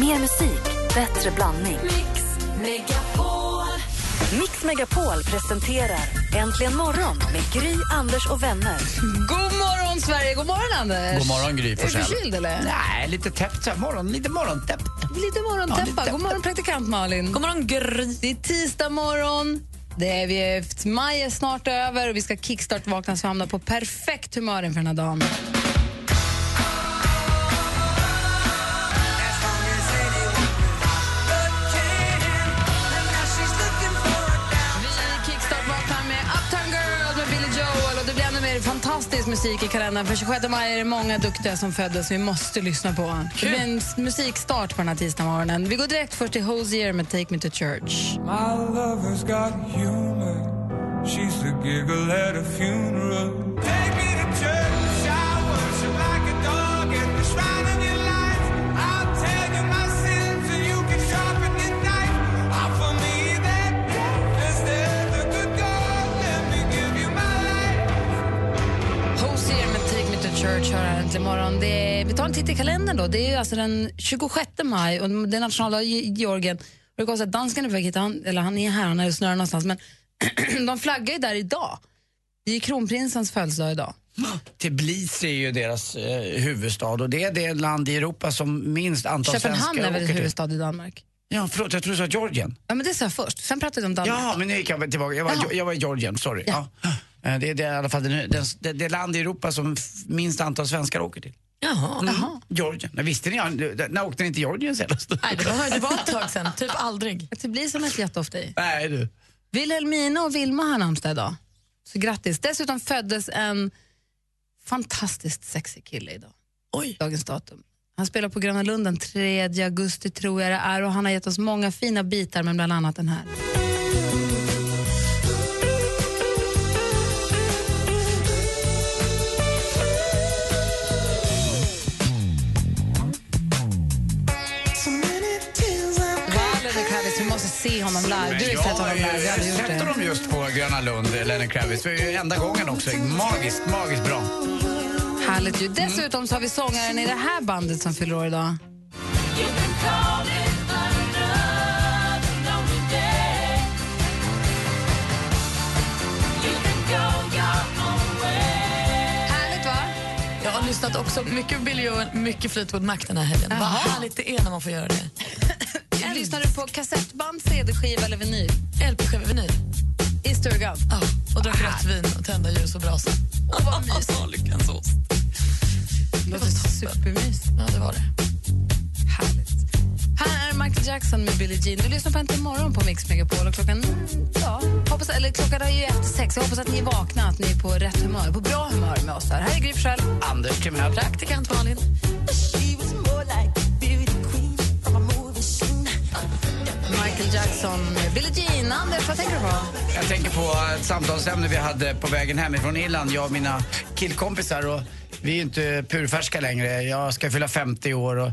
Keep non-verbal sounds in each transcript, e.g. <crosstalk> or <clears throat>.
Mer musik, bättre blandning. Mix Megapol. Mix Megapol presenterar Äntligen morgon med Gry, Anders och vänner. God morgon, Sverige! God morgon, Anders! God morgon, Gry Är du Forssell. förkyld, eller? Nej, lite täppt så här. Morgon, lite morgontäppt. Lite Ja, morgonteppa. lite God morgon, praktikant Malin. God morgon, Gry. Det är tisdag morgon. Det är vi är, maj är snart över och vi ska kickstart-vakna så vi hamnar på perfekt humör inför den här dagen. Fantastisk musik i kalendern. För 26 maj är det många duktiga som föddes vi måste lyssna på. Det blir en musikstart på den här tisdagsmorgonen. Vi går direkt först till Hosier med Take Me To Church. My lover's got humor. She's the giggle at a funeral. Take me äntligen morgon. Det är, vi tar en titt i kalendern då. Det är alltså den 26 maj och det är nationaldag i Georgien. Och det kostar att dansken är på väg hit, han, eller han är här, han är snurrar någonstans. Men <clears throat> de flaggar ju där idag. Det är ju kronprinsens födelsedag idag. Tbilisi är ju deras eh, huvudstad och det är det land i Europa som minst antal Köpenhamn svenskar är väl huvudstad i Danmark? Ja, förlåt, jag trodde du sa Georgien. Ja, men det sa jag först. Sen pratade vi om Danmark. Ja, men nu gick jag tillbaka. Jag var, Jaha. jag var i Georgien, sorry. Ja. Eh, Det är det, i alla fall det, det, det, land i Europa som minst antal svenskar åker till. Jaha. Mm. Georgien. Men visste ni, när åkte ni till Georgien senast? Nej, det var, det var ett tag sedan, typ <laughs> aldrig. Det blir som ett jätteofta i. Nej du. Wilhelmina och Vilma har namnsdag idag. Så grattis. Dessutom föddes en fantastiskt sexig kille idag. Oj. Dagens datum. Han spelar på Gröna Lund den 3 augusti tror jag det är och han har gett oss många fina bitar men bland annat den här. Lund, Lenny Kravitz. Det är ju enda gången också. Magiskt, magiskt bra. Härligt ju. Dessutom så har vi sångaren i det här bandet som fyller år idag. Lyssnat också mycket Billy Joel, mycket Fleetwood Mac den här helgen. Vad Jaha. härligt det är när man får göra det. Lyssnar du på kassettband, CD-skiva eller vinyl? LP-skiva vinyl. I stugan? Ja, och drack rött vin och tända ljus och brasa. Åh, vad <laughs> mysigt. Lyckans ost. Låter supermys. Ja, det var det. Härligt. Här är Michael Jackson med Billie Jean. Du lyssnar på Äntligen morgon på Mix Megapol och klockan, ja, hoppas, eller klockan är ju efter sex. Jag hoppas att ni är vakna, att ni är på rätt humör, på bra humör med oss här. Här är Gry Forssell. Anders Timell. Praktikant Malin. Michael Jackson med Billie Jean. Anders, vad tänker du på? Jag tänker på ett samtalsämne vi hade på vägen hem från Irland, jag och mina killkompisar. Och vi är ju inte purfärska längre. Jag ska fylla 50 år och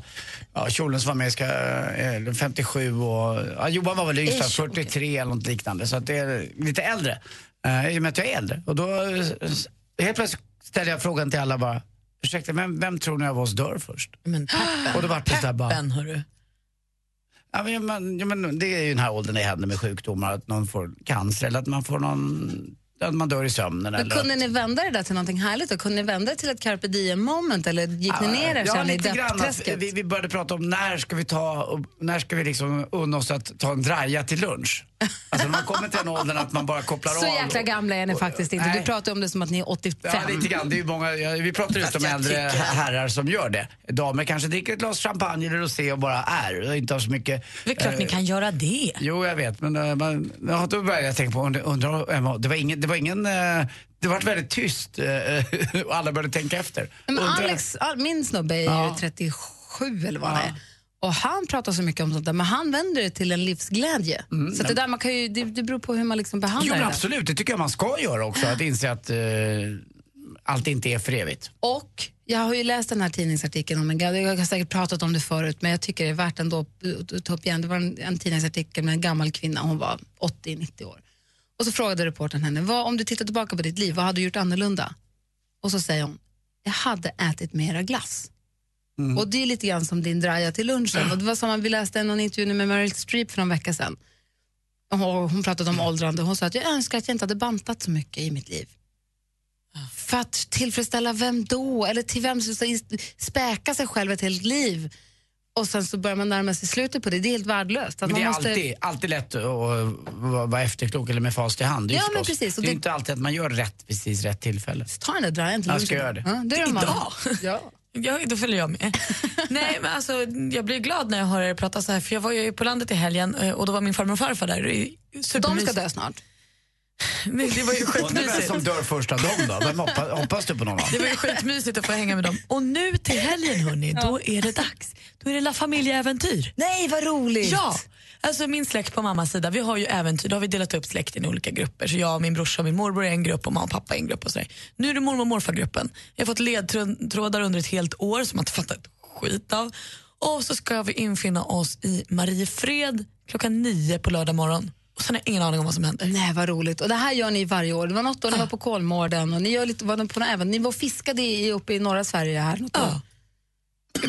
ja, kjolen som var med ska eh, 57 och ja, Johan var väl yngst, Ish, 43 eller något liknande. Så att det är lite äldre. Uh, I och med att jag är äldre. Och då eh, helt plötsligt ställer jag frågan till alla bara, ursäkta, vem, vem tror ni av oss dör först? Men peppen. Och då vart det här bara, Peppen, hörru. Ja, men, ja, men det är ju den här åldern det händer med sjukdomar, att någon får cancer eller att man får någon, att man dör i sömnen. Men eller kunde att, ni vända det där till någonting härligt? Då? Kunde ni vända det till ett carpe diem moment eller gick ni ner er ja, sen i deppträsket? vi, vi började prata om när ska vi ta, när ska vi liksom unna oss att ta en draja till lunch? Alltså när man kommer till den åldern att man bara kopplar Så av. jäkla och- gamla är ni faktiskt inte. Du nej. pratar om det som att ni är 85. Ja, lite grann. Det är många, vi pratar just om äldre herrar som gör det. Damer kanske dricker ett glas champagne eller rosé och bara är och inte har så mycket... Det är klart eh, ni kan göra det. Jo, jag vet. Men uh, man, då började jag tänka på, undra, undra, Emma, det var ingen, det var ingen, eh, det var väldigt tyst eh, <laughs> och alla började tänka efter. Men Alex, min snubbe är ju Ja. 37 eller vad han är. Och han pratar så mycket om sånt där, men han vänder det till en livsglädje. så att det där man kan ju, det, det beror på hur man liksom behandlar Jo, det. absolut. Det tycker jag man ska göra också. Att inse att eh, allt inte är för evigt. Och jag har ju läst den här tidningsartikeln om en gammal, jag har säkert pratat om det förut, men jag tycker det är värt ändå att ta upp igen. Det var en, en tidningsartikel med en gammal kvinna, hon var 80-90 år. Och så frågade reportern henne, vad, om du tittar tillbaka på ditt liv, vad hade du gjort annorlunda? Och så säger hon, jag hade ätit mera glass. Och det är lite grann som din draja till lunchen. Och det var som vi läste någon intervju med Meryl Streep för någon vecka sedan. Och hon pratade om åldrande och hon sa att jag önskar att jag inte hade bantat så mycket i mitt liv. För att tillfredsställa vem då? Eller till vem som späka sig själv ett helt liv. Och sen så börjar man närma sig slutet på det. Det är helt värdelöst. Att Men det är man måste... alltid, alltid lätt att vara efterklok eller med fast i hand. Det är Ja, men precis. Och Det är det- inte alltid att man gör rätt precis rätt tillfälle. Ta den där drajen till Jag ska göra det. Ja, det är de Idag? <laughs> Ja. Ja, då följer jag med. <laughs> Nej, men alltså, jag blir glad när jag hör er prata så här, för jag var ju på landet i helgen eh, och då var min farmor och farfar där. Är De ska dö snart. <laughs> Nej, Det var ju är vem skitmysigt. som dör först av dem då? Vem hoppas, hoppas du på någon? Det var ju skitmysigt att få hänga med dem. Och nu till helgen, hörni, då är det dags. Då är det La Familia-äventyr. Nej, vad roligt! Ja! Alltså min släkt på mammas sida, vi har ju äventyr. Då har vi delat upp släkten i olika grupper. Så jag, min brorsa och min morbror är en grupp och mamma och pappa är en grupp. och sådär. Nu är det mormor och morfargruppen. Vi har fått ledtrådar under ett helt år som man inte fattat skit av. Och så ska vi infinna oss i Mariefred klockan nio på lördag morgon. Och sen har jag ingen aning om vad som händer. Nej, vad roligt. Och det här gör ni varje år. Det var något år ni var på Kolmården och ni gör lite, var på även, ni var och fiskade i, uppe i norra Sverige här något år. Ja.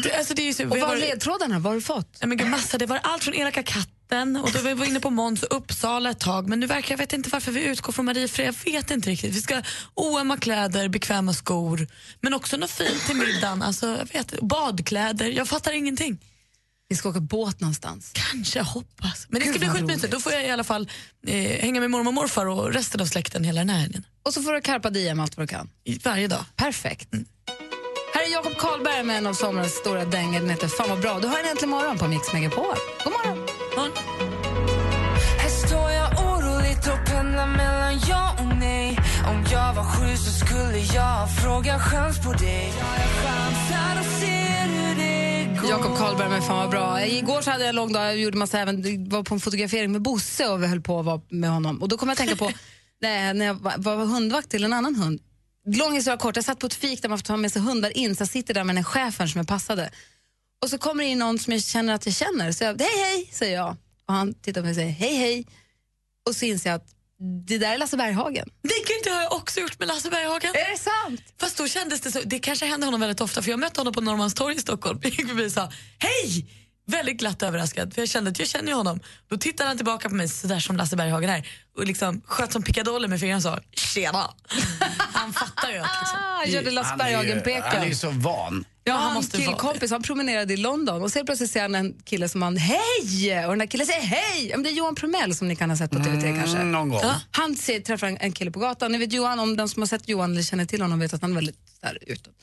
Det, alltså det är så, Och vad har ledtrådarna? Vad har du fått? Nej, men gud, massa, det var allt från Elaka katten och då var vi inne på Måns och Uppsala ett tag men nu verkar jag vet inte varför vi utgår från Mariefred, jag vet inte riktigt. Vi ska oömma kläder, bekväma skor men också något fint till middagen, alltså, jag vet, badkläder, jag fattar ingenting. Vi ska åka båt någonstans. Kanske, jag hoppas. Men det Gud, ska bli skitmysigt, då får jag i alla fall eh, hänga med mormor och morfar och resten av släkten hela den här helgen. Och så får du karpa diem allt vad du kan. Varje dag. Perfekt. Här är Jakob Karlberg med en av sommarens stora dängor. Den heter Fan vad bra. Du har en äntligen morgon på Mix Megapol. God morgon. Hon, Här står jag oroligt och pendlar mellan ja och nej Om jag var sju så skulle jag fråga chans på dig Jag har chansar och ser Jakob Karlberg med Fan vad bra. Igår så hade jag en lång dag. Jag gjorde massa även, var på en fotografering med Bosse och vi höll på att vara med honom. Och då kom jag att tänka på <laughs> när, jag var, var hundvakt till en annan hund. Lång historia kort, jag satt på ett fik där man får ta med sig hundar in. Så jag sitter där med den chefen som jag passade. Och så kommer det in någon som jag känner att jag känner. Så jag, hej hej, säger jag. Och han tittar på mig och säger hej hej. Och så inser jag att det där är Lasse Berghagen. det gud, det har jag också gjort med Lasse Berghagen. Är det sant? Fast då kändes det så, det kanske hände honom väldigt ofta för jag mötte honom på Norrmalmstorg i Stockholm. <laughs> Jag gick förbi och sa hej! Väldigt glatt överraskad för jag kände att jag känner ju honom. Då tittade han tillbaka på mig sådär som Lasse Berghagen är och liksom sköt som pickadoller med fingrarna och sa tjena. <laughs> Han fattar ju att liksom. Ah, jag körde Lasse Han är ju- Han är Berghagen-peken. ju så van. Ja, han han måste killkompis han promenerade i London och så plötsligt ser han en kille som han hej! Och den där killen säger hej! Ja, Det är Johan Promell som ni kan ha sett på TV3 kanske. Mm, någon gång. Ja. Han ser, träffar en, en kille på gatan. Ni vet Johan, om den som har sett Johan eller känner till honom vet att han är väldigt där utåt.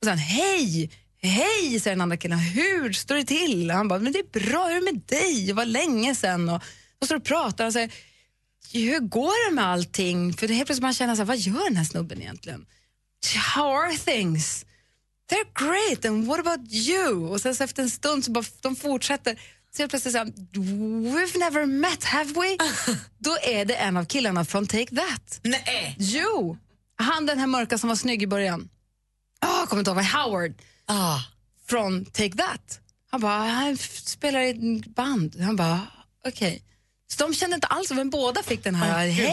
Och sen hej! Hej, säger den andra killen. Hur står det till? Han bara, men det är bra, hur är det med dig? Det var länge sen. Och, och så pratar han och säger, hur går det med allting? För det helt plötsligt man känner så här, vad gör den här snubben egentligen? How are things? They're great and what about you? Och sen så efter en stund så bara, de fortsätter. Så helt plötsligt så här, we've never met have we? <laughs> Då är det en av killarna från Take That. Nej. Jo! Han den här mörka som var snygg i början. Jag kommer inte ihåg Howard Ah. från Take That. Han bara, han spelar i ett band. Han bara, okej. Så de kände inte alls, men båda fick den här, hej.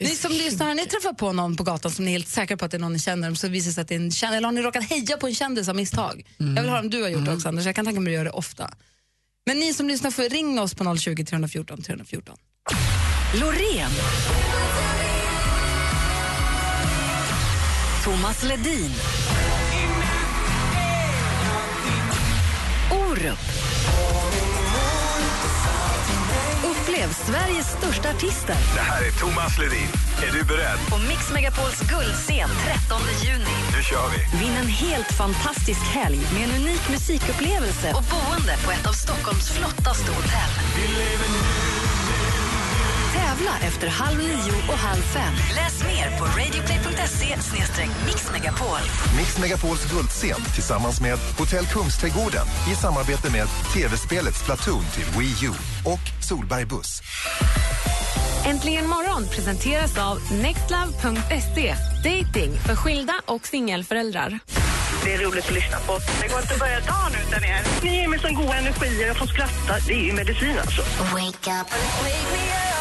Ni som lyssnar, har ni träffat på någon på gatan som ni är helt säkra på att det är någon ni känner, så visar sig att det är en kändis, eller har ni råkat heja på en kändis av misstag? Jag vill höra om du har gjort det också Anders, jag kan tänka mig att du gör det ofta. Men ni som lyssnar får ringa oss på 020 314 314. Loreen. Thomas Ledin. Orup. Upplev Sveriges största artister Det här är Thomas Ledin. Är du beredd? på Mix Megapols guldscen 13 juni. Nu kör vi. Vinn en helt fantastisk helg med en unik musikupplevelse och boende på ett av Stockholms flottaste hotell. Tävla efter halv nio och halv fem. Läs mer på radioplay.se mixmegapol. Mix Megapols guldscen tillsammans med Hotell Kungsträdgården i samarbete med tv-spelet Splatoon till Wii U och Solberg Buss. Äntligen morgon presenteras av nextlove.se. Dating för skilda och singelföräldrar. Det är roligt att lyssna på. Det går inte att börja dagen utan er. Ni ger mig sån goda energi och jag får skratta. Det är ju medicin alltså. Välkommen Välkommen till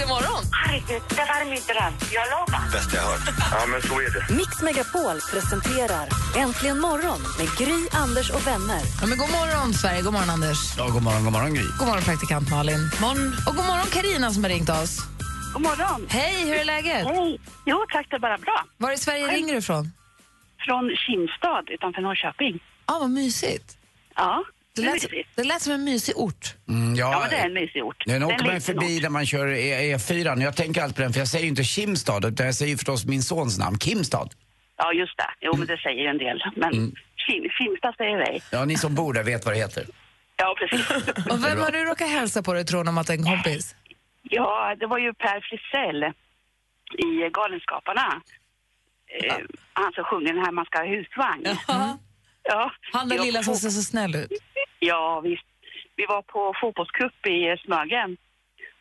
Äntligen morgon! Herregud, det var min dröm. Jag lovar. Bäst jag hört. Ja, men så är det. Mix Megapol presenterar Äntligen morgon med Gry, Anders och vänner. Ja, men god morgon, Sverige. God morgon, Anders. Ja, god morgon, god morgon Gry. God morgon, praktikant Malin. Morgon. Och god morgon, Karina som har ringt oss. God morgon. Hej, hur är läget? Hej. Jo, tack, det är bara bra. Var i Sverige ringer du ifrån? Från Kimstad utanför Norrköping. Ja, ah, vad mysigt. Ja, Det lät, mysigt. det lät som en mysig ort. Mm, ja, Ja, men det är en mysig ort. Nu Det är åker man förbi ort. där man kör E- E4. Jag tänker alltid på den, för jag säger ju inte Kimstad, utan jag säger ju förstås min sons namn, Kimstad. Ja, just det. Jo, men det säger ju en del. Men Mm. Kim, Kimstad säger vi. Ja, ni som bor där vet vad det heter. Ja, precis. <laughs> Och vem har du råkat hälsa på dig, tror om att det är en kompis? ja, det var ju Per Frisell i Galenskaparna. Eh, han som sjunger den här Man ska ha husvagn. Ja. Han den lilla som ser så snäll ut. Ja, visst. Vi var på fotbollscup i Smögen.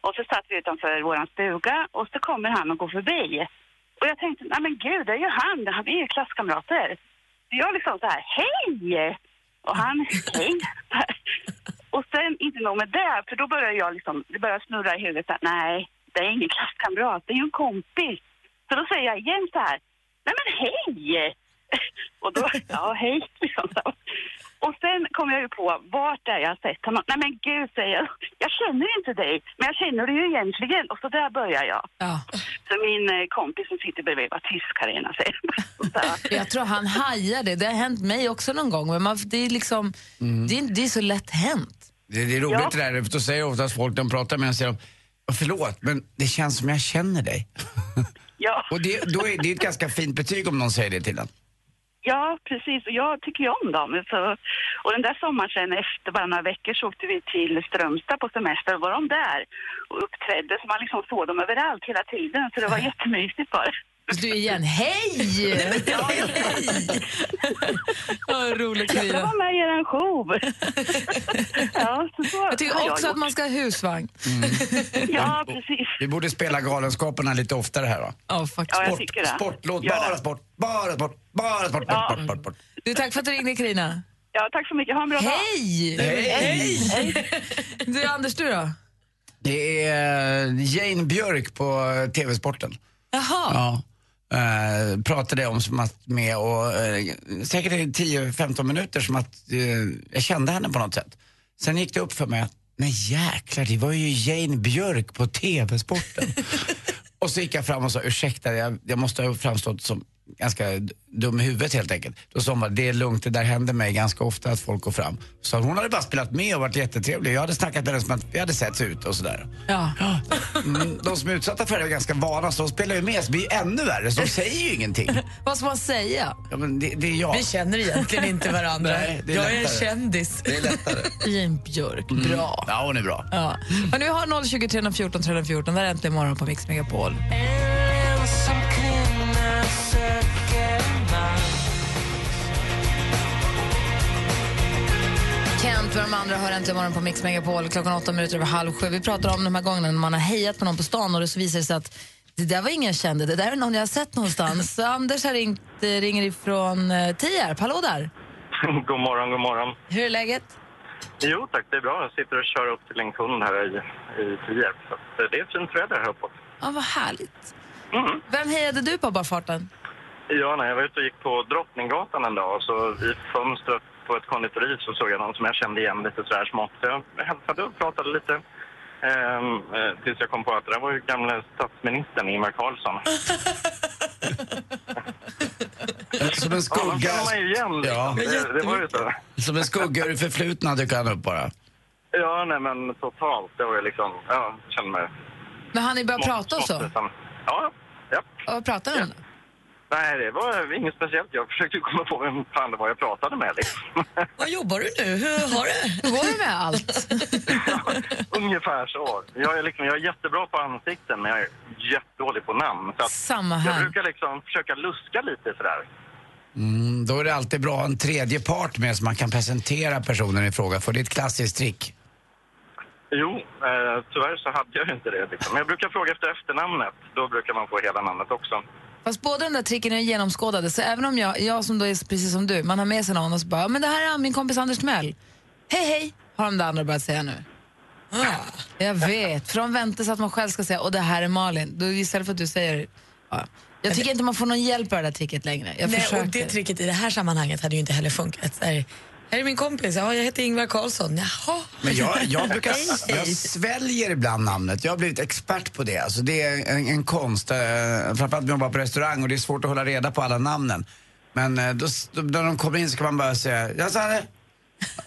Och så satt vi utanför våran stuga och så kommer han och går förbi. Och jag tänkte, nej men gud, det är ju han. Han är ju klasskamrater. Så jag liksom så här, hej! Och han, hej. <laughs> Och sen inte nog med det, för då börjar jag liksom, det börjar snurra i huvudet. Här, nej, det är ingen klasskamrat, det är ju en kompis. Så då säger jag igen så här, nej men hej! <laughs> Och då, ja hej, <laughs> liksom så. Och sen kom jag ju på vart är jag sett honom. Nej men gud, säger jag. Jag känner inte dig, men jag känner dig ju egentligen. Och så där börjar jag. Ja. Så min eh, kompis som sitter bredvid var tysk, Carina säger. <laughs> Jag tror han hajar det. Det har hänt mig också någon gång. Men man, det, är liksom, det, är, det är så lätt hänt. Det, det är roligt Ja. det där, för då säger oftast folk, de pratar med en, säger de, "Ja, förlåt, men det känns som jag känner dig. ja. <laughs> Och det, då är det är ett ganska fint betyg om någon säger det till en. Ja, precis. Och jag tycker ju om dem. Så, och den där sommaren sen efter bara några veckor så åkte vi till Strömstad på semester och var de där och uppträdde. Så man liksom såg dem överallt hela tiden. Så det var <laughs> jättemysigt bara. Du igen, hej! Hej! Vad roligt Jag Carina. var med i er show. ja, Jag tycker också att gjort. man ska ha husvagn. Ja, precis. Vi borde spela Galenskaparna lite oftare här va? Ja, faktiskt. Ja, jag Sport, tycker det. sportlåt, bara det. sport, bara sport, bara sport, Ja. sport, sport, sport. Du, tack för att du ringde Carina. Ja, tack så mycket. Ha en bra dag. Hej! Hej! Du, Anders, du då? Det är Jane Björk på TV-sporten. Jaha. Ja. Eh, pratade om som att med och eh, säkert i 10-15 minuter som att eh, jag kände henne på något sätt. Sen gick det upp för mig att nej jäklar, det var ju Jane Björk på TV-sporten. <laughs> och så gick jag fram och sa ursäkta, jag, jag måste ha framstått som ganska dum i huvudet helt enkelt. Då sa hon det är lugnt, det där händer mig ganska ofta att folk går fram. Så hon hade bara spelat med och varit jättetrevlig. Jag hade snackat med henne som att vi hade sett ut och sådär. Ja. Mm, de som är utsatta för det är ganska vana, så de spelar ju med, så blir ju ännu värre. Så de säger ju ingenting. <laughs> Vad ska man säga? Ja, men det, det är jag. Vi känner egentligen inte varandra. Nej, det är jag är en lättare. kändis. Det är lättare. <laughs> Jane Björk, bra. Ja, hon är bra. Ja. Och nu har 020 314 314, där är äntligen morgon på Mix Megapol. Kent och de andra hör äntligen morgon på Mix Megapol klockan åtta minuter över halv sju. Vi pratar om de här gångerna när man har hejat på någon på stan och det så visar det sig att det där var ingen jag kände, det där är någon jag har sett någonstans. <laughs> Anders har ringt, eh, ringer ifrån eh, Tierp. Hallå där! god morgon, god morgon. Hur är läget? Jo tack, det är bra. Jag sitter och kör upp till en kund här i, i Tierp. Så eh, det är fint väder här uppåt. Ja, vad härligt. Mm. Vem hejade du på bara farten? Ja, när jag var ute och gick på Drottninggatan en dag och så i fönstret på ett konditori så såg jag någon som jag kände igen lite sådär smått. Jag hälsade och pratade lite. Ehm, eh, tills jag kom på att det där var ju gamle statsministern Ingvar Carlsson. <laughs> Som en Ja, man skugga. känner man igen. Ja. Liksom. Det, det var ju så. Som en skugga ur det förflutna dyker han upp bara. Ja, nej men totalt. Det var ju liksom, ja, jag kände mig... Men han ni smått- prata och så? smått ensam. Ja, ja. Och vad pratade ni om? Nej, det var inget speciellt. Jag försökte komma på vem fan det var jag pratade med. Liksom. <laughs> Vad jobbar du nu? Hur har det? Hur går det med allt? <laughs> Ungefär så. Jag är, liksom, jag är jättebra på ansikten, men jag är jättedålig på namn. Så att Samma jag här. brukar liksom försöka luska lite sådär. Mm, då är det alltid bra en tredje part med så man kan presentera personen i fråga, för det är ett klassiskt trick. Jo, eh, tyvärr så hade jag inte det. Liksom. Men jag brukar fråga efter efternamnet. Då brukar man få hela namnet också. Fast båda de där tricken är genomskådade, så även om jag, jag som då är precis som du, man har med sig någon och så bara, men det här är min kompis Anders Timell. Hej hej, har de där andra börjat säga nu. Jag vet. Från vänta så att man själv ska säga och det här är Malin. Då istället för att du säger ja. Jag tycker inte man får någon hjälp av det där tricket längre. Jag Nej, försöker. och det tricket i det här sammanhanget hade ju inte heller funkat. Här, är min kompis, ja, jag heter Ingvar Carlsson. Jaha. Men jag, jag brukar jag sväljer ibland namnet. Jag har blivit expert på det. Alltså det är en, en konst. Eh, framförallt när man jobbar på restaurang och det är svårt att hålla reda på alla namnen. Men eh, då, då, när de kommer in så kan man bara säga jag sa det.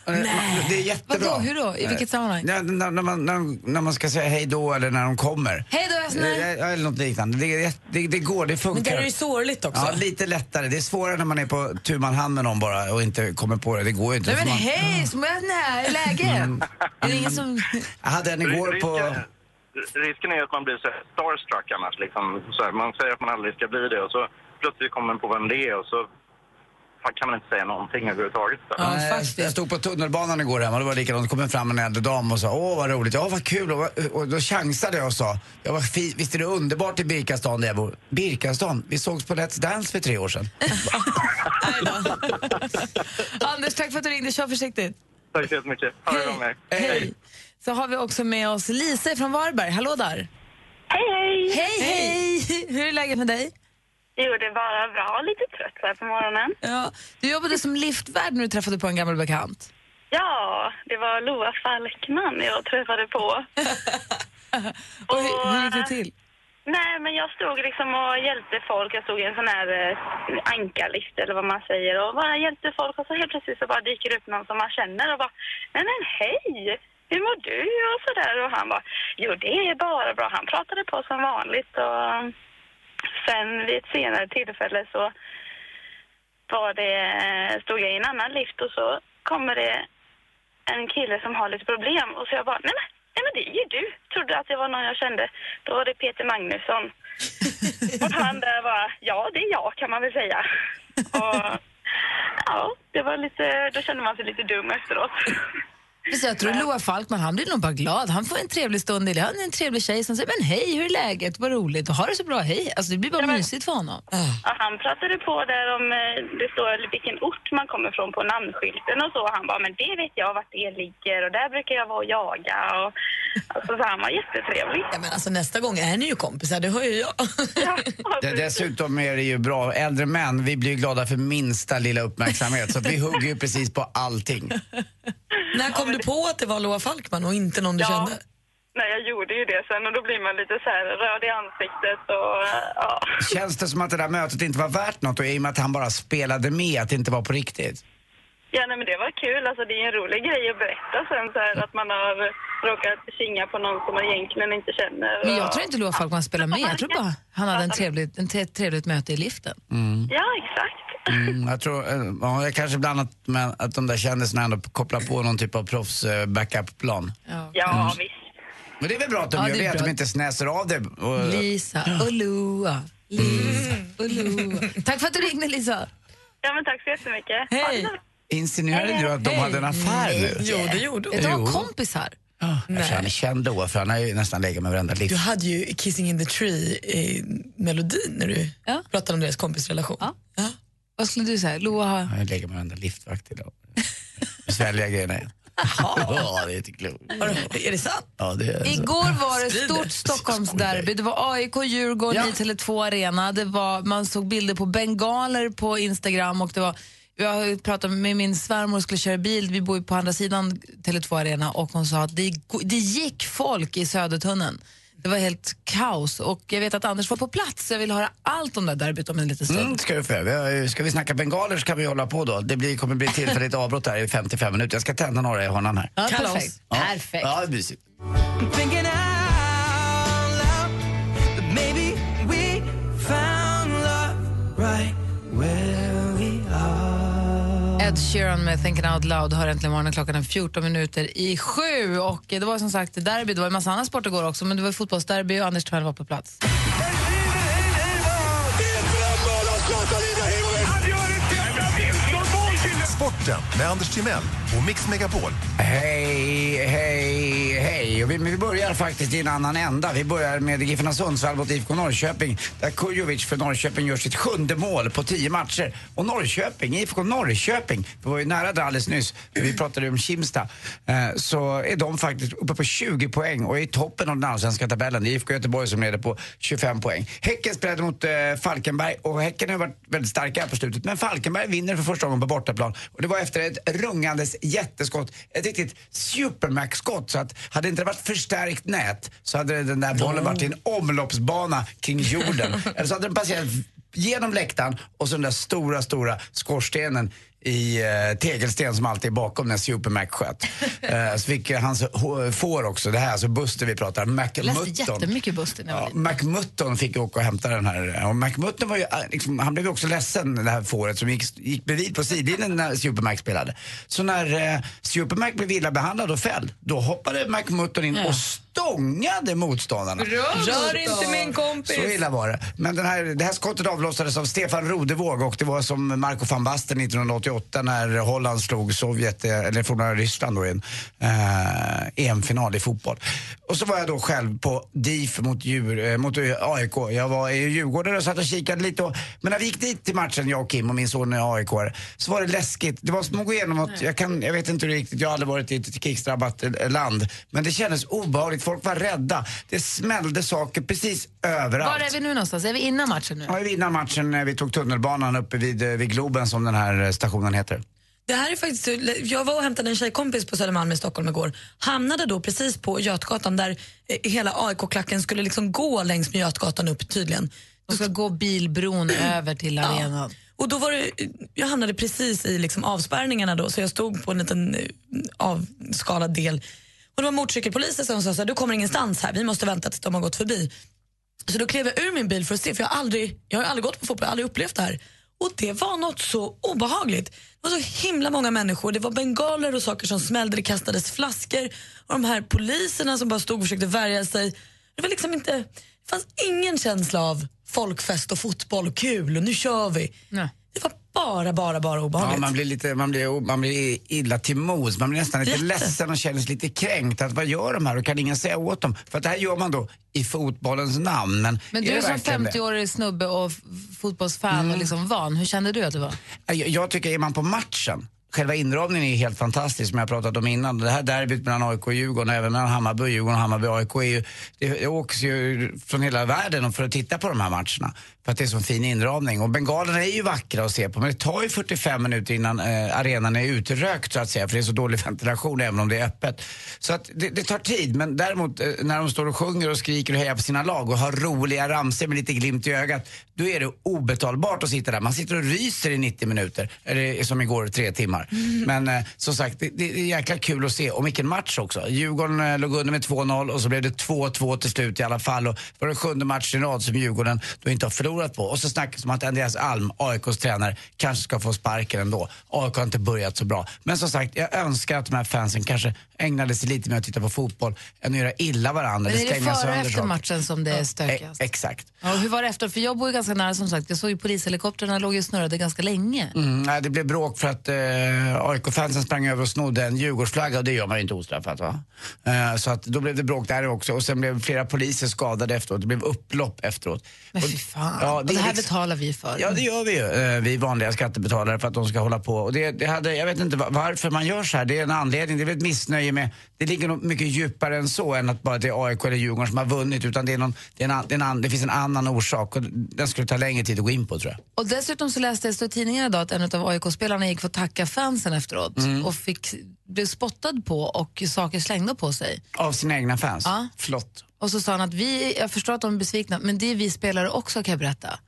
Nej. Det är jättebra. Vadå, hur då? I vilket sammanhang? Ja, när, när, man, när, när man ska säga hej då eller när de kommer. Hej då, Östner. Ja, Eller något liknande. Det, det, det går, det funkar. Men där är det ju sorgligt också. Ja, lite lättare. Det är svårare när man är på tu man hand med någon bara och inte kommer på det. Det går ju inte. Nej men man- hej, som jag är läge? Är det ingen som... Jag hade en igår på... Risken, är att man blir så starstruck annars. Liksom. Så här, man säger att man aldrig ska bli det och så plötsligt kommer man på vem det är och så kan man inte säga någonting överhuvudtaget. Nej, jag- stod på tunnelbanan igår hemma det var likadant. Det kom fram en äldre dam och sa åh vad roligt, ja vad kul. Och, och då chansade jag och sa, jag var fi, visst är det underbart i Birkastan där jag bor? Birkastan? Vi sågs på Let's Dance för tre år sedan. <laughs> Anders, tack för att du ringde. Kör försiktigt. Tack så jättemycket. Ha det bra med er. Hej. Så har vi också med oss Lisa från Varberg. Hallå där. Hej, hej! Hej, hej! Hur är läget med dig? Jo, det är bara bra. Lite trött så här på morgonen. Ja, du jobbade som liftvärd när du träffade på en gammal bekant. Ja, det var Loa Falkman jag träffade på. <laughs> Och hur, hur gick det till? Nej, men jag stod liksom och hjälpte folk. Jag stod i en sån här eh, ankarlift eller vad man säger och bara hjälpte folk och så helt plötsligt så bara dyker det upp någon som man känner och bara Nej men hej! Hur mår du? Och sådär och han bara Jo det är bara bra. Han pratade på som vanligt och sen vid ett senare tillfälle så var det, stod jag i en annan lift och så kommer det en kille som har lite problem och så jag bara nej men, nej men det är ju du. Trodde att det var någon jag kände. Då var det Peter Magnusson. <laughs> och han där var, ja det är jag kan man väl säga. Och ja, det var lite, då kände man sig lite dum efteråt. Så jag tror Loa Falkman, han blir nog bara glad. Han får en trevlig stund. i det. Han är en trevlig tjej som säger men hej, hur är läget? Vad roligt. Ha det så bra, hej. Alltså, det blir bara mysigt för honom. Ja, han pratade på där om, eh, det står vilken ort man kommer från på namnskylten och så. Han bara, men det vet jag vart det ligger och där brukar jag vara och jaga. Och, alltså, så han var jättetrevlig. Ja, men alltså, nästa gång är ni ju kompisar, det hör ju jag. <laughs> Det, dessutom är det ju bra, äldre män, vi blir ju glada för minsta lilla uppmärksamhet så vi hugger ju precis på allting. <laughs> När kom du på att det var Loa Falkman och inte någon du Ja. kände? Nej, jag gjorde ju det sen och då blir man lite så här röd i ansiktet och ja. Känns det som att det där mötet inte var värt något och i och med att han bara spelade med, att det inte var på riktigt? Ja, nej, men det var kul. Alltså, det är en rolig grej att berätta sen så här att man har råkat kinga på någon som man egentligen inte känner. Men jag och- tror inte Loa Falkman spelar med. Jag tror bara han hade en trevlig, en trevligt möte i liften. Ja, exakt. Mm, jag tror, eh, ja, jag kanske bland annat med att de där kändisarna ändå kopplar på någon typ av proffs eh, backup-plan. Ja, visst. Men det är väl bra att de Ja, gör det att de inte snäser av det. Och, Lisa och Loa. Lisa och Loa. Tack för att du ringde, Lisa. Ja, men tack så jättemycket. Hej. Insinuerade du att de hade en affär nu? Jo, det gjorde hon. De var kompisar. Eftersom han är känd då, för han har ju nästan legat med varenda Du lift. hade ju Kissing in the Tree-melodin när du Ja. pratade om deras kompisrelation. Ja. Ja. Vad skulle du säga? Loa har... Ju legat med varenda liftvakt idag. Svälja grejerna igen. <laughs> Ja, det är inte klokt. Är det sant? Ja, det är så. Igår var det Sprider. stort Stockholmsderby. Det var AIK, Djurgården Ja. i Tele2 Arena. Det var, man såg bilder på bengaler på Instagram. Och det var, jag har ju pratat med min svärmor skulle köra bil. Vi bor ju på andra sidan Tele2 Arena och hon sa att det, det gick folk i Södertunneln. Det var helt kaos och jag vet att Anders var på plats så jag vill höra allt om det där derbyt om en liten stund. Mm, ska, du få. ska vi snacka bengaler så kan vi hålla på då. Det blir, kommer bli tillfälligt avbrott här i 55 minuter. Jag ska tända några i hörnan här. Ja, Kalas. perfekt. Ja. perfekt. Ja, mysigt. Ed Sheeran med Thinking Out Loud hör äntligen morgonen klockan är 14 minuter i sju. Och det var som sagt derby, det var en massa annan sport igår också, men det var fotbollsderby och Anders Timell var på plats. Sporten med Anders Timell och Mix Megapol. Hej, hej, hej. Och vi, vi börjar faktiskt i en annan ända. Vi börjar med Giffarna Sundsvall mot IFK Norrköping där Kujovic för Norrköping gör sitt sjunde mål på tio matcher. Och Norrköping, IFK Norrköping, vi var ju nära där alldeles nyss, vi pratade om Kimsta, eh, så är de faktiskt uppe på 20 poäng och är i toppen av den allsvenska tabellen. Det är IFK Göteborg som leder på 25 poäng. Häcken spelade mot eh, Falkenberg och Häcken har varit väldigt starka här på slutet. Men Falkenberg vinner för första gången på bortaplan. Och det var efter ett rungandes jätteskott. Ett riktigt supermax-skott. Så att hade det inte varit förstärkt nät så hade den där bollen varit i en omloppsbana kring jorden. <laughs> Eller så hade den passerat genom läktaren och så den där stora, stora skorstenen i eh, tegelsten som alltid är bakom när Supermac sköt. <laughs> Eh, så fick eh, hans får också, det här är alltså Buster vi pratar, Jag läste McMutton. jättemycket Buster när jag var Ja. McMutton fick åka och hämta den här. Och McMutton var ju, äh, liksom, han blev också ledsen, det här fåret som gick, gick bredvid på sidlinjen när Supermac spelade. Så när eh, Supermac blev illa behandlad och fälld, då hoppade McMutton in och stångade motståndarna. Rör inte min kompis! Så illa var det. Men den här, det här skottet avlossades av Stefan Rodevåg och det var som Marco van Basten 1988 när Holland slog Sovjet, eh, eller forna Ryssland då i en eh, EM-final i fotboll. Och så var jag då själv på DIF mot, djur, eh, mot AIK. Jag var i Djurgården och satt och kikade lite. Och, men när vi gick dit till matchen, jag och Kim och min son är AIK, så var det läskigt. Det var som att gå igenom något, jag, kan, jag vet inte riktigt, jag har aldrig varit i ett krigsdrabbat eh, land. Men det kändes obehagligt, folk var rädda. Det smällde saker precis överallt. Var är vi nu någonstans? Är vi innan matchen nu? Ja, vi innan matchen när vi tog tunnelbanan uppe vid, eh, vid Globen som den här eh, stationen heter. Det här är faktiskt, jag var och hämtade en tjejkompis på Södermalm i Stockholm igår. Hamnade då precis på Götgatan där eh, hela AIK-klacken skulle liksom gå längs med Götgatan upp tydligen. De ska gå bilbron <clears throat> över till arenan. Och då var det, jag hamnade precis i liksom avspärrningarna då så jag stod på en liten eh, avskalad del. Och det var motorcykelpoliser som sa så här, du kommer ingenstans här, vi måste vänta tills de har gått förbi. Så då klev jag ur min bil för att se, för jag har aldrig, jag har aldrig gått på fotboll, jag har aldrig upplevt det här. Och det var något så obehagligt. Det var så himla många människor, det var bengaler och saker som smällde, det kastades flaskor och de här poliserna som bara stod och försökte värja sig. Det var liksom inte, det fanns ingen känsla av folkfest och fotboll och kul och nu kör vi. Nej. Det var bara, bara, bara Ja, obehagligt. man blir lite, man blir, man blir illa till mods, man blir nästan lite Jätte. ledsen och känner sig lite kränkt. Att vad gör de här och kan ingen säga åt dem? För att det här gör man då i fotbollens namn. Men, Men är du är som verkligen det? 50-årig snubbe och fotbollsfan och liksom van. Hur kände du att det var? Jag, jag tycker, är man på matchen, själva inramningen är helt fantastisk som jag pratat om innan. Det här derbyt mellan AIK och Djurgården och även mellan Hammarby och Djurgården och Hammarby AIK är ju, det, det åks ju från hela världen för att titta på de här matcherna. För att det är så fin inramning. Och bengalerna är ju vackra att se på men det tar ju 45 minuter innan eh, arenan är utrökt så att säga för det är så dålig <laughs> ventilation även om det är öppet. Så att det, det tar tid men däremot eh, när de står och sjunger och skriker och hejar på sina lag och har roliga ramsor med lite glimt i ögat då är det obetalbart att sitta där. Man sitter och ryser i 90 minuter, eller som igår tre timmar. Men eh, som sagt, det, det är jäkla kul att se. Och vilken match också. Djurgården eh, låg under med 2-0 och så blev det 2-2 till slut i alla fall. Och det var den sjunde matchen i rad som Djurgården då inte har förlorat på. Och så snackas om att Andreas Alm, AIKs tränare, kanske ska få sparken ändå. AIK har inte börjat så bra. Men som sagt, jag önskar att de här fansen kanske ägnade sig lite mer att titta på fotboll än att göra illa varandra. Men är det före och efter matchen som det är E- stökigast? exakt. Ja, och hur var det efter? För jag bor ju ganska nära som sagt. Jag såg ju polishelikoptrarna låg ju snurrade ganska länge. Mm, nej, det blev bråk för att eh, AIK-fansen sprang över och snodde en Djurgårdsflagga och det gör man ju inte ostraffat va? Eh, så att då blev det bråk där också och sen blev flera poliser skadade efteråt. Det blev upplopp efteråt. Men fy fan. Ja, det är här liksom- betalar vi för. Ja, det gör vi ju, eh, vi vanliga skattebetalare för att de ska hålla på. Och det, det hade, jag vet inte va- varför man gör så här. Det är en anledning, det är väl ett missnöje med... Det ligger nog mycket djupare än så än att bara det är AIK eller Djurgården som har vunnit. Utan det, är någon, det, är en, det, är en, det finns en annan orsak och den skulle ta längre tid att gå in på tror jag. Och dessutom så läste jag i tidningen idag att en av AIK-spelarna gick för att tacka fansen efteråt Mm. och fick, blev spottad på och saker slängda på sig. Av sina egna fans? Ja. Flott. Och så sa han att vi, jag förstår att de är besvikna, men det är vi spelare också kan jag berätta.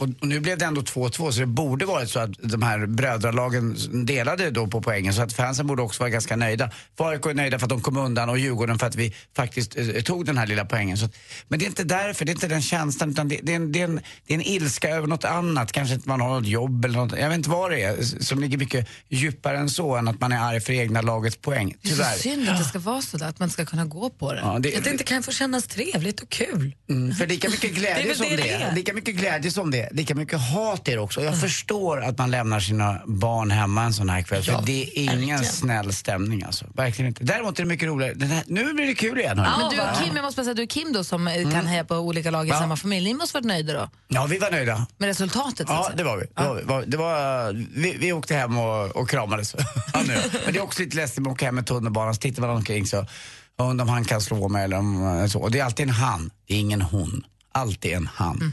Och, och nu blev det ändå 2-2 så det borde varit så att de här brödralagen delade då på poängen så att fansen borde också vara ganska nöjda. AIK är nöjda för att de kom undan och Djurgården för att vi faktiskt eh, tog den här lilla poängen. Så att, men det är inte därför, det är inte den känslan utan det, det, är en, det, är en, det är en ilska över något annat. Kanske inte man har något jobb eller något, jag vet inte vad det är som ligger mycket djupare än så än att man är arg för egna lagets poäng. Det är Tyvärr. så synd att det ska vara så där, att man ska kunna gå på det. Ja, det, Att det inte kan få kännas trevligt och kul. Mm, för lika mycket <laughs> Det glädje väl som det det det är. lika mycket glädje som det det, lika mycket hat är det också. Jag förstår att man lämnar sina barn hemma en sån här kväll. För Ja, det är ingen verkligen. snäll stämning alltså. Verkligen inte. Däremot är det mycket roligare. Här, nu blir det kul igen. hörni. Men du och Kim, jag måste bara säga, du och Kim då som eh, kan heja på olika lag i Ja. samma familj, ni måste varit nöjda då Ja, vi var nöjda. med resultatet? Ja, det var vi. Det var, vi. Var- det var, vi, vi åkte hem och, och kramades. <laughs> Ja, nu. Men det är också lite läskigt att åka hem med tunnelbanan, så tittar man omkring så undrar om han kan slå mig eller om, eh, så. Och det är alltid en han, det är ingen hon. Alltid en han. Mm.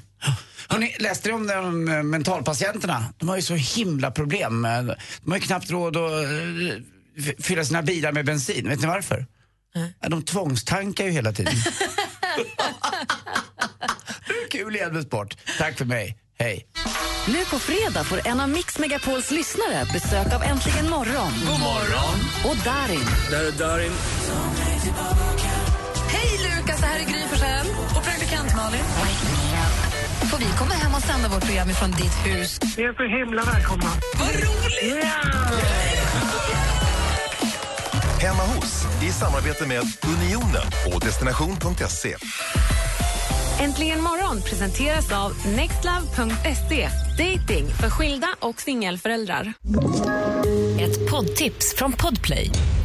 Hörrni, läste ni om de eh, mentalpatienterna? De har ju så himla problem. Eh, De har ju knappt råd att eh, f- fylla sina bilar med bensin. Vet ni varför? Ja, de tvångstankar ju hela tiden. <laughs> är kul igen med sport. Tack för mig. Hej. Nu på fredag får en av Mix Megapols lyssnare besök av Äntligen morgon. God morgon! Och Darin. Där är Darin. Hej Lukas, det här är Gry Forssell och praktikant Malin. Får vi komma hem och sända vårt program ifrån ditt hus? Ni är så himla välkomna. Vad roligt! Hemma hos i samarbete med Unionen och destination.se. Äntligen morgon presenteras av nextlove.se. Dating för skilda och singelföräldrar. Ett poddtips från Podplay.